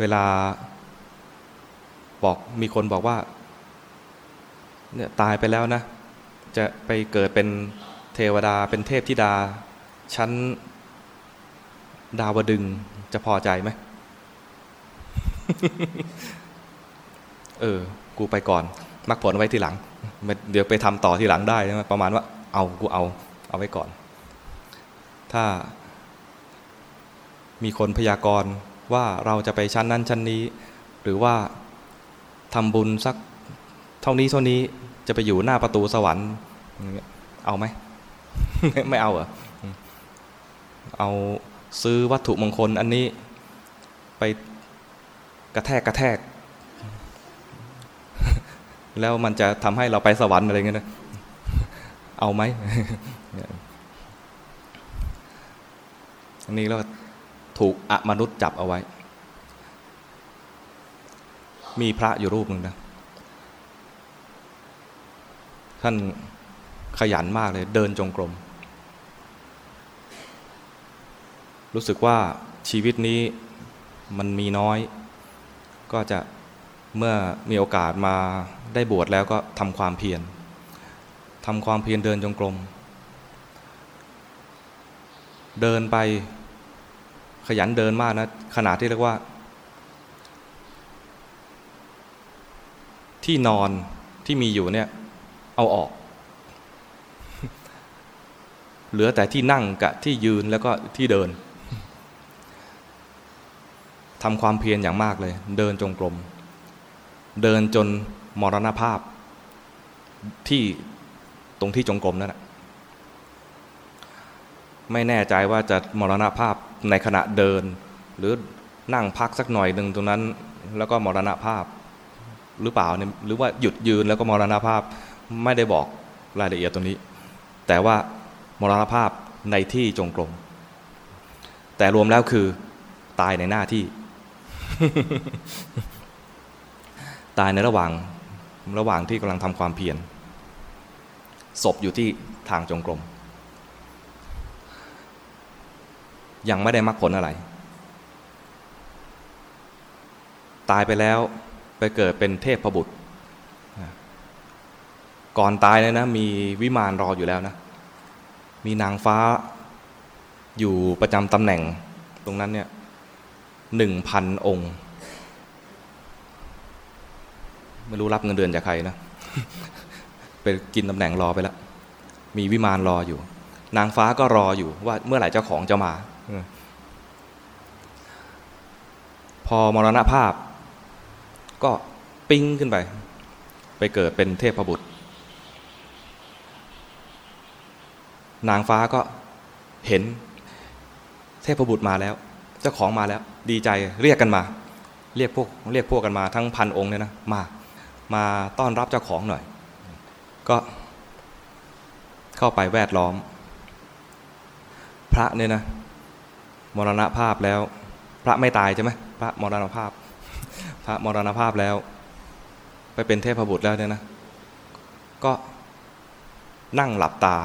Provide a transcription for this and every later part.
เวลาบอกมีคนบอกว่าเนี่ยตายไปแล้วนะ จะไปเกิดเป็นเทวดาเป็นเทพธิดา ชั้น ดาวดึงจะพอใจไหมเออ กูไปก่อน มักผลไว้ทีหลัง เดี๋ยวไปทำต่อทีหลังได้ใช่ไหมประมาณว่า เอากูเอา เอาไว้ก่อน ถ้ามีคนพยากรณ์ ว่าเราจะไปชั้นนั้นชั้นนี้ หรือว่าทำบุญสักเท่านี้เท่านี้จะไปอยู่หน้าประตูสวรรค์ เอาไหม ไม่เอาเหรอเอาซื้อวัตถุมงคลอันนี้ไปกระแทกกระแทก แล้วมันจะทำให้เราไปสวรรค์อะไรเงี้ยนะเอาไหมอันนี้เรา ถูกอมนุษย์จับเอาไว้ มีพระอยู่รูปหนึ่งนะ ท่านขยันมากเลย เดินจงกรม รู้สึกว่าชีวิตนี้มันมีน้อย ก็จะเมื่อมีโอกาสมาได้บวชแล้วก็ทำความเพียรทำความเพียรเดินจงกรม เดินไป ขยันเดินมากนะขนาดที่เรียกว่า ที่นอนที่มีอยู่เนี่ย เอาออก เหลือแต่ที่นั่งกับที่ยืนแล้วก็ที่เดินทำความเพียรอย่างมากเลย เดินจงกรมเดินจนมรณภาพที่ตรงที่จงกรมนั่นแหละ ไม่แน่ใจว่าจะมรณภาพในขณะเดิน หรือนั่งพักสักหน่อยหนึ่งตรงนั้น แล้วก็มรณภาพ หรือเปล่าเนี่ยหรือว่าหยุดยืนแล้วก็มรณภาพไม่ได้บอกรายละเอียดตรงนี้ แต่ว่ามรณภาพในที่จงกรมแต่รวมแล้วคือตายในหน้าที่ ตายในระหว่างระหว่างที่กำลังทำความเพียรศพอยู่ที่ทางจงกรม ยังไม่ได้มรรคผลอะไร ตายไปแล้วไปเกิดเป็นเทพบุตร ก่อนตายเลยนะ มีวิมานรออยู่แล้วนะ มีนางฟ้าอยู่ประจำตำแหน่งตรงนั้นเนี่ยหนึ่งพันองค์ ไม่รู้รับเงินเดือนจากใครนะไปกินตำแหน่งรอไปแล้ว มีวิมานรออยู่ นางฟ้าก็รออยู่ว่าเมื่อไหร่เจ้าของจะมา พอมรณภาพ ก็ปิ้งขึ้นไป ไปเกิดเป็นเทพบุตร นางฟ้าก็เห็นเทพบุตรมาแล้ว เจ้าของมาแล้ว ดีใจเรียกกันมา เรียกพวกเรียกพวกกันมาทั้งพันองค์เนี่ยนะมา มาต้อนรับเจ้าของหน่อย ก็เข้าไปแวดล้อม พระเนี่ยนะ มรณภาพแล้ว พระไม่ตายใช่ไหมพระมรณภาพ พระมรณภาพแล้ว ไปเป็นเทพบุตรแล้วเนี่ยนะ ก็นั่งหลับตา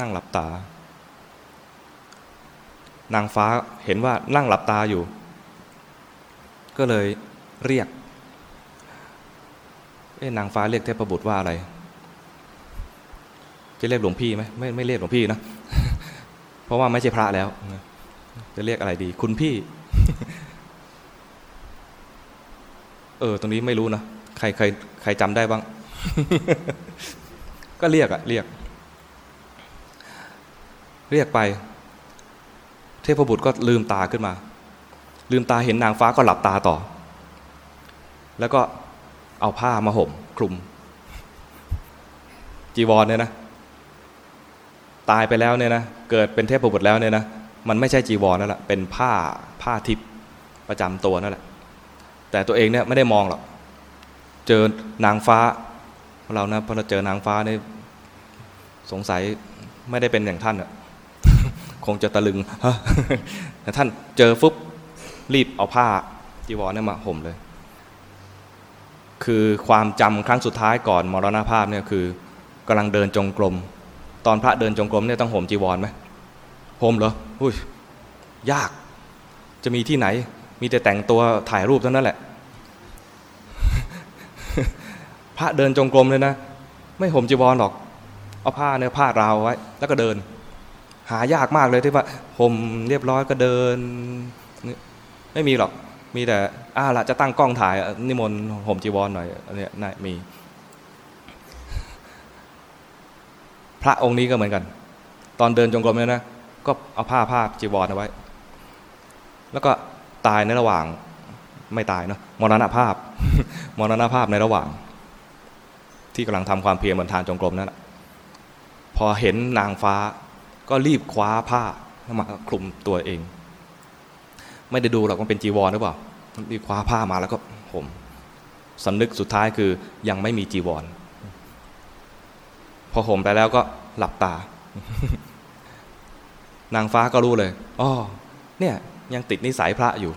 นั่งหลับตา นางฟ้าเห็นว่านั่งหลับตาอยู่ ก็เลยเรียกเอ๊นางฟ้าเรียกเทพบุตรว่าอะไรจะเรียกหลวงพี่ไหมไม่ไม่เรียกหลวงพี่นะ ราะว่าไม่ใช่พระแล้ว จะเรียกอะไรดี คุณพี่ เออ ตรงนี้ไม่รู้นะ ใครใครใครจำได้บ้าง ก็เรียกอะเรียก เรียกไป เทพบุตรก็ลืมตาขึ้นมา ลืมตาเห็นนางฟ้าก็หลับตาต่อ แล้วก็เอาผ้ามาห่มคลุม จีวรเนี่ยนะ ตายไปแล้วเนี่ยนะเกิดเป็นเทพบุตรแล้วเนี่ยนะมันไม่ใช่จีวรนั่นแหละเป็นผ้าผ้าทิพย์ประจำตัวนั่นแหละแต่ตัวเองเนี่ยไม่ได้มองหรอกเจอนางฟ้าเรานะพอเราเจอนางฟ้าเนี่ยสงสัยไม่ได้เป็นอย่างท่านอะคงจะตะลึงแต่ท่านเจอฟุบรีบเอาผ้าจีวรเนี่ยมาห่มเลย คือความจำครั้งสุดท้ายก่อนมรณภาพเนี่ยคือกำลังเดินจงกรม ตอนพระเดินจงกรมเนี่ยต้องห่มจีวรไหมห่มเหรออุ้ยยาก จะมีที่ไหน มีแต่แต่งตัวถ่ายรูปเท่านั้นแหละ พระเดินจงกรมเลยนะ ไม่ห่มจีวรหรอก เอาผ้าเนื้อผ้าราวไว้ แล้วก็เดิน หายากมากเลยที่ว่าห่มเรียบร้อยก็เดิน ไม่มีหรอก มีแต่อ่าละจะตั้งกล้องถ่ายนิมนต์ห่มจีวรหน่อยอันนี้น่ามี พระองค์นี้ก็เหมือนกัน ตอนเดินจงกรมเนี่ยนะ ก็เอาผ้าผ้าจีวรเอาไว้ แล้วก็ตายในระหว่างไม่ตายเนาะมรณภาพมรณภาพในระหว่าง ที่กำลังทำความเพียรบนทางจงกรมนั่นแหละพอเห็นนางฟ้าก็รีบคว้าผ้ามาคลุมตัวเอง ไม่ได้ดูหรอกมันเป็นจีวรหรือเปล่ารีบคว้าผ้ามาแล้วก็ผมสำนึกสุดท้ายคือยังไม่มีจีวร พอห่มไปแล้วก็หลับตา นางฟ้าก็รู้เลยอ๋อเนี่ย ยังติดนิสัยพระอยู่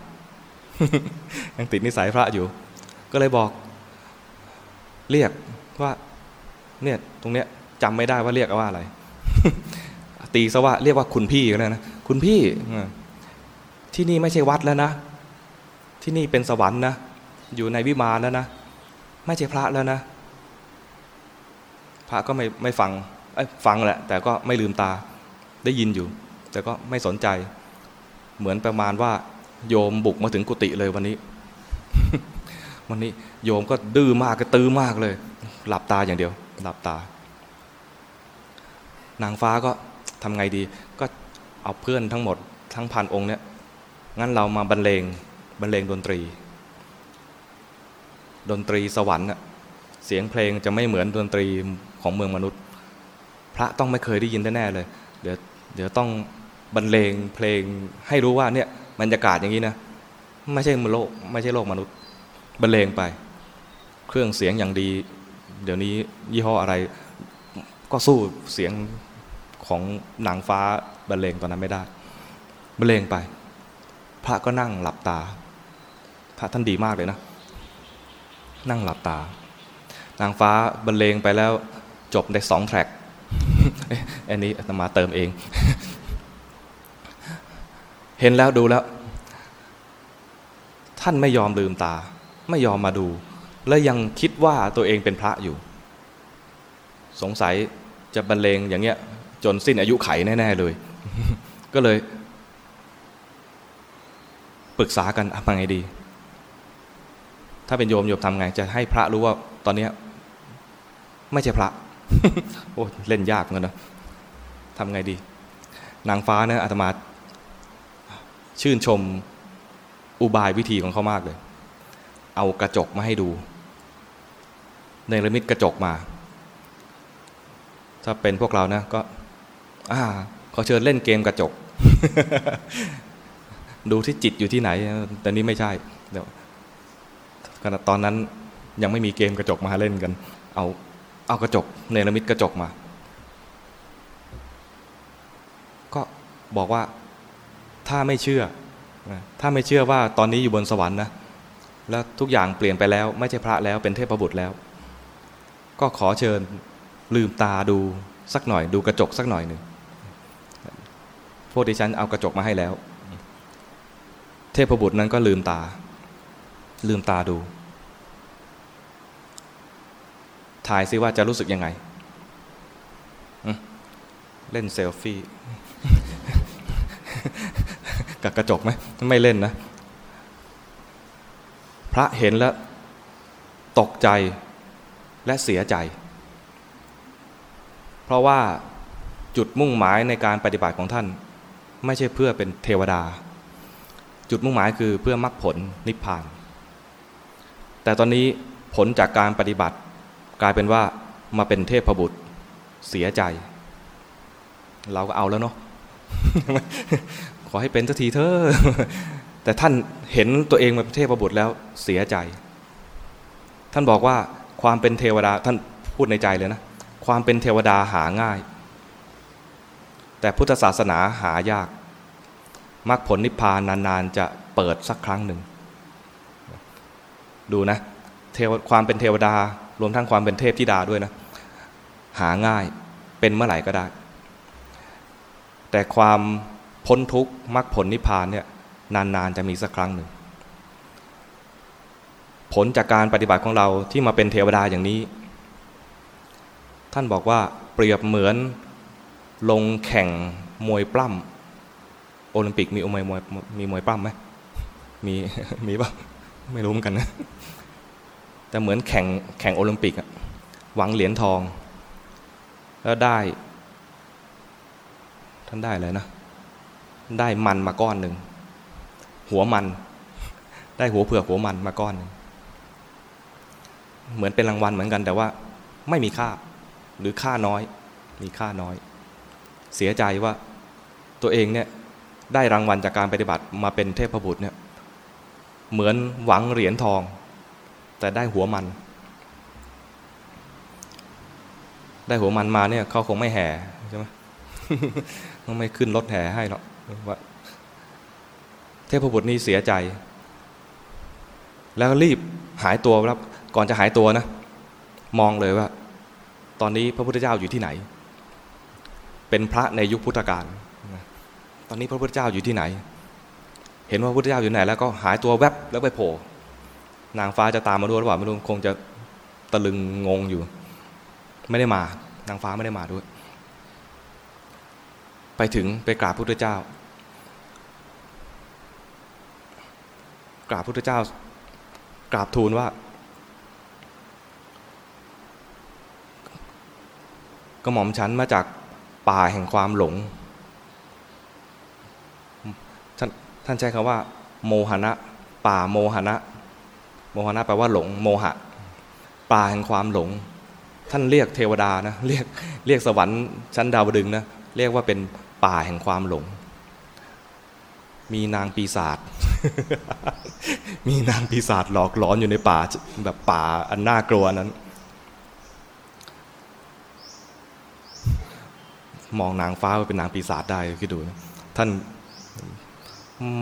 ยังติดนิสัยพระอยู่ ก็เลยบอก เรียกว่า เนี่ย ตรงเนี้ยจำไม่ได้ว่าเรียกว่าอะไร ตีซะว่าเรียกว่าคุณพี่ก็ได้นะคุณพี่ที่นี่ไม่ใช่วัดแล้วนะที่นี่เป็นสวรรค์นะอยู่ในวิมานแล้วนะไม่ใช่พระแล้วนะ พระก็ไม่ไม่ฟังฟังแหละ แต่ก็ไม่ลืมตาได้ยินอยู่ แต่ก็ไม่สนใจ เหมือนประมาณว่า โยมบุกมาถึงกุฏิเลยวันนี้ วันนี้โยมก็ดื้อมากก็ตื้อมากเลย หลับตาอย่างเดียว หลับตา นางฟ้าก็ทำไงดี ก็เอาเพื่อนทั้งหมดทั้งพันองค์เนี่ยงั้นเรามาบรรเลงบรรเลงดนตรี ดนตรีสวรรค์เสียงเพลงจะไม่เหมือนดนตรี ของเมืองมนุษย์ พระต้องไม่เคยได้ยินแน่เลย เดี๋ยวเดี๋ยวต้องบรรเลงเพลงให้รู้ว่าเนี่ยบรรยากาศอย่างนี้นะไม่ใช่โลกไม่ใช่โลกมนุษย์บรรเลงไป เครื่องเสียงอย่างดี เดี๋ยวนี้ยี่ห้ออะไร ก็สู้เสียงของหนังฟ้าบรรเลงตอนนั้นไม่ได้บรรเลงไป พระก็นั่งหลับตา พระท่านดีมากเลยนะ นั่งหลับตา นางฟ้าบรรเลงไปแล้ว จบได้สองแทร็กอันนี้อามาเติมเอง เห็นแล้วดูแล้ว ท่านไม่ยอมลืมตา ไม่ยอมมาดู และยังคิดว่าตัวเองเป็นพระอยู่ สงสัยจะบรรเลงอย่างเงี้ย จนสิ้นอายุไขแน่ ๆ เลย ก็เลย ปรึกษากันทำไงดี ถ้าเป็นโยมโยมทำไง จะให้พระรู้ว่าตอนนี้ไม่ใช่พระ โอ้เล่นยากเงินนะทำไงดี นางฟ้าเนี่ยอาตมาชื่นชมอุบายวิธีของเขามากเลย เอากระจกมาให้ดู ในระมิดกระจกมา ถ้าเป็นพวกเรานะก็ อ่าขอเชิญเล่นเกมกระจก ดูที่จิตอยู่ที่ไหน แต่นี้ไม่ใช่เดี๋ยวขณะตอนนั้นยังไม่มีเกมกระจกมาเล่นกัน เอา เอากระจกเนรมิตกระจกมา ก็บอกว่าถ้าไม่เชื่อ ถ้าไม่เชื่อว่าตอนนี้อยู่บนสวรรค์นะ แล้วทุกอย่างเปลี่ยนไปแล้ว ไม่ใช่พระแล้วเป็นเทพบุตรแล้ว ก็ขอเชิญลืมตาดูสักหน่อย ดูกระจกสักหน่อยหนึ่งพวกดิฉันเอากระจกมาให้แล้ว เทพบุตรนั้นก็ลืมตา ลืมตาดู ถ่ายซิว่าจะรู้สึกยังไง เล่นเซลฟี่กับกระจกไหมไม่เล่นนะ พระเห็นแล้ว ตกใจและเสียใจ เพราะว่าจุดมุ่งหมายในการปฏิบัติของท่าน ไม่ใช่เพื่อเป็นเทวดา จุดมุ่งหมายคือเพื่อมรรคผลนิพพาน แต่ตอนนี้ผลจากการปฏิบัติ กลายเป็นว่ามาเป็นเทพบุตรเสียใจ เราก็เอาแล้วเนาะขอให้เป็นสักทีเถอะแต่ท่านเห็นตัวเองเป็นเทพบุตรแล้วเสียใจ ท่านบอกว่าความเป็นเทวดาท่านพูดในใจเลยนะ ความเป็นเทวดาหาง่าย แต่พุทธศาสนาหายากมรรคผลนิพพานนานๆ จะเปิดสักครั้งหนึ่ง ดูนะเทวความเป็นเทวดา รวมทั้งความเป็นเทพธิดาด้วยนะ หาง่ายเป็นเมื่อไหร่ก็ได้ แต่ความพ้นทุกข์มรรคผลนิพพานเนี่ยนานๆจะมีสักครั้งหนึ่ง ผลจากการปฏิบัติของเราที่มาเป็นเทวดาอย่างนี้ ท่านบอกว่าเปรียบเหมือนลงแข่งมวยปล้ำโอลิมปิกมีมวยมวยมีมวยปล้ำไหมมีมีป่ะไม่รู้เหมือนกันนะ แต่เหมือนแข่งแข่งโอลิมปิกอะหวังเหรียญทอง แล้วได้ ท่านได้เลยนะ ได้มันมาก้อนหนึ่ง หัวมัน ได้หัวเผือกหัวมันมาก้อนหนึ่งเหมือนเป็นรางวัลเหมือนกัน แต่ว่าไม่มีค่า หรือค่าน้อย มีค่าน้อย เสียใจว่าตัวเองเนี่ยได้รางวัลจากการปฏิบัติมาเป็นเทพบุตรเนี่ย เหมือนหวังเหรียญทอง แต่ได้หัวมัน ได้หัวมันมาเนี่ยเขาคงไม่แห่ใช่ไหมต้องไม่ขึ้นรถแห่ให้หรอกว่าเทพบุตรนี่เสียใจ แล้วรีบหายตัวครับ ก่อนจะหายตัวนะ มองเลยว่า ตอนนี้พระพุทธเจ้าอยู่ที่ไหน เป็นพระในยุคพุทธกาลตอนนี้พระพุทธเจ้าอยู่ที่ไหน เห็นว่าพระพุทธเจ้าอยู่ไหน แล้วก็หายตัวแวบแล้วไปโผล่ นางฟ้าจะตามมาด้วยหรือเปล่าไม่รู้คงจะตะลึงงงอยู่ ไม่ได้มา นางฟ้าไม่ได้มาด้วย ไปถึงไปกราบพระพุทธเจ้า กราบพุทธเจ้า กราบทูลว่ากระหม่อมฉันมาจากป่าแห่งความหลง ท่านท่านใช้คำว่า โมหณะป่าโมหณะ โมหณะแปลว่าหลงโมหะป่าแห่งความหลง ท่านเรียกเทวดานะเรียกเรียกสวรรค์ชั้นดาวดึงนะเรียกว่าเป็นป่าแห่งความหลง มีนางปีศาจมีนางปีศาจหลอกหลอนอยู่ในป่าแบบป่าอันน่ากลัวนั้น มองนางฟ้าว่าเป็นนางปีศาจได้คิดดูนะท่าน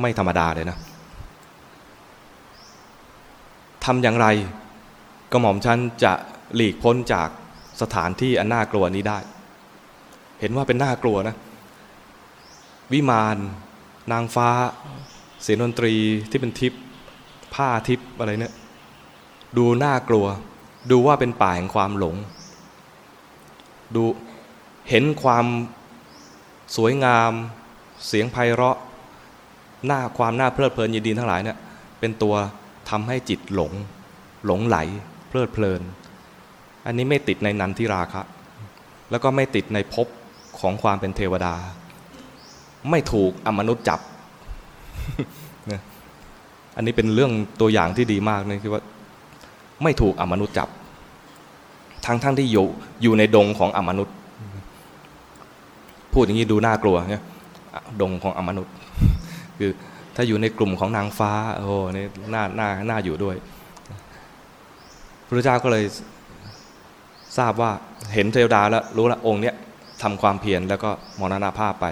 ไม่ธรรมดาเลยนะ ทำอย่างไรกระหม่อมฉันจะหลีกพ้นจากสถานที่อันน่ากลัวนี้ได้ เห็นว่าเป็นน่ากลัวนะ วิมาน นางฟ้า เสียงดนตรีที่เป็นทิพผ้าทิพอะไรเนี่ยดูน่ากลัว ดูว่าเป็นป่าแห่งความหลง ดูเห็นความสวยงาม เสียงไพเราะหน้าความน่าเพลิดเพลินยินดีทั้งหลายเนี่ยเป็นตัว ทำให้จิตหลง หลงไหล เพลิดเพลิน อันนี้ไม่ติดในนันทิราคะ แล้วก็ไม่ติดในภพของความเป็นเทวดา ไม่ถูกอมนุษย์จับ อันนี้เป็นเรื่องตัวอย่างที่ดีมากนะคือว่า ไม่ถูกอมนุษย์จับ ทั้งทั้งที่อยู่อยู่ในดงของอมนุษย์ พูดอย่างนี้ดูน่ากลัวเนี่ยดงของอมนุษย์ คือ ถ้าอยู่ในกลุ่มของนางฟ้า โอ้โหนี่น่าน่าน่าอยู่ด้วยพระเจ้าก็เลยทราบว่าเห็นเทวดาแล้วรู้ละองค์เนี้ยทำความเพียรแล้วก็มรณาภาพไป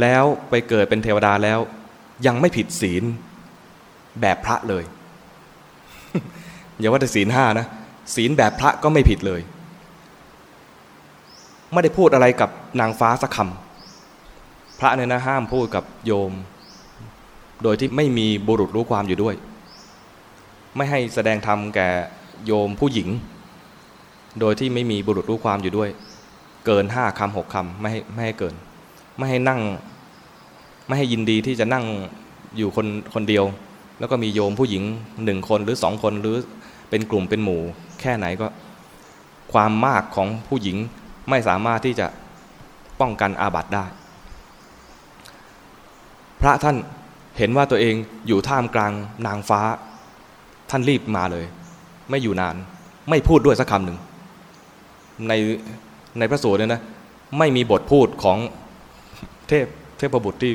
แล้วไปเกิดเป็นเทวดาแล้ว ยังไม่ผิดศีลแบบพระเลยอย่าว่าแต่ศีลห้านะศีลแบบพระก็ไม่ผิดเลย ไม่ได้พูดอะไรกับนางฟ้าสักคำพระเนี่ยนะห้ามพูดกับโยม โดยที่ไม่มีบุรุษรู้ความอยู่ด้วย ไม่ให้แสดงธรรมแก่โยมผู้หญิง โดยที่ไม่มีบุรุษรู้ความอยู่ด้วย เกินห้าคำหกคำไม่ให้ไม่ให้เกิน ไม่ให้นั่ง ไม่ให้ยินดีที่จะนั่งอยู่คนคนเดียว แล้วก็มีโยมผู้หญิงหนึ่งคนหรือสองคนหรือเป็นกลุ่มเป็นหมู่ แค่ไหนก็ ความมากของผู้หญิงไม่สามารถที่จะป้องกันอาบัติได้ พระท่าน เห็นว่าตัวเองอยู่ท่ามกลางนางฟ้า ท่านรีบมาเลย ไม่อยู่นาน ไม่พูดด้วยสักคำหนึ่ง ในในพระสูตรเนี่ยนะ ไม่มีบทพูดของเทพเทพบุตรที่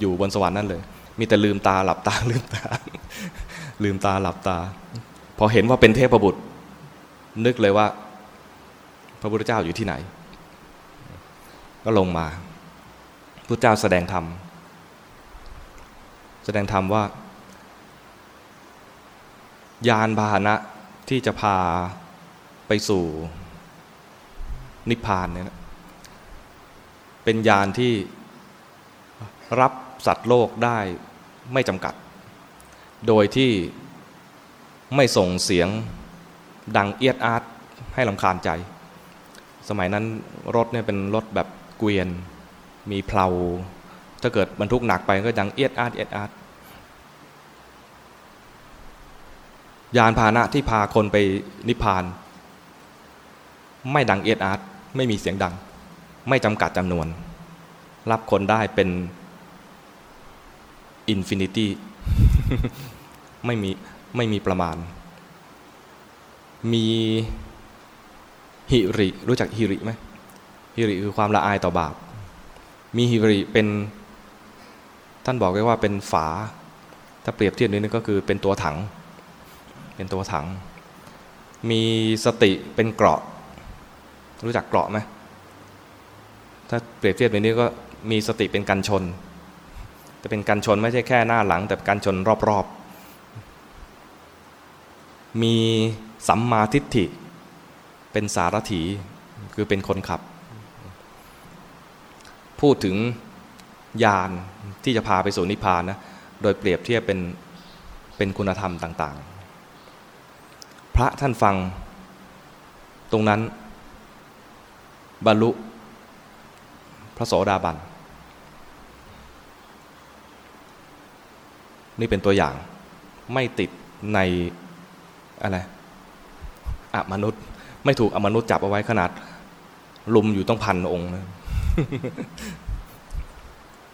อยู่บนสวรรค์นั่นเลย มีแต่ลืมตาหลับตาลืมตา ลืมตาหลับตา พอเห็นว่าเป็นเทพบุตร นึกเลยว่า พระพุทธเจ้าอยู่ที่ไหน ก็ลงมาพระเจ้าแสดงธรรม แสดงธรรมว่ายานพาหนะที่จะพาไปสู่นิพพานเนี่ยเป็นยานที่รับสัตว์โลกได้ไม่จำกัด โดยที่ไม่ส่งเสียงดังเอียดอาร์ตให้รำคาญใจ สมัยนั้นรถเนี่ยเป็นรถแบบเกวียน มีเพลา ถ้าเกิดบรรทุกหนักไปก็ดังเอี๊ยดอ๊าดเอี๊ยดอ๊าดยานพาหนะที่พาคนไปนิพพาน ไม่ดังเอี๊ยดอ๊าดไม่มีเสียงดัง ไม่จำกัดจำนวน รับคนได้เป็น infinityไม่มีไม่มีประมาณ มีฮิริรู้จักฮิริไหมฮิริคือความละอายต่อบาป มีฮิริเป็น ท่านบอกไว้ว่าเป็นฝา ถ้าเปรียบเทียบนี้ก็คือเป็นตัวถัง เป็นตัวถัง มีสติเป็นเกราะ รู้จักเกราะไหมถ้าเปรียบเทียบในนี้ก็มีสติเป็นกันชน แต่เป็นกันชนไม่ใช่แค่หน้าหลัง แต่กันชนรอบๆ มีสัมมาทิฏฐิ เป็นสารถีคือเป็นคนขับ พูดถึง ญาณที่จะพาไปสู่นิพพานนะโดยเปรียบเทียบเป็นเป็นคุณธรรมต่าง ๆ พระท่านฟังตรงนั้น บรรลุพระโสดาบัน นี่เป็นตัวอย่างไม่ติดในอะไรอมนุษย์ ไม่ถูกอมนุษย์จับเอาไว้ขนาด ลุมอยู่ต้องพันองค์นะ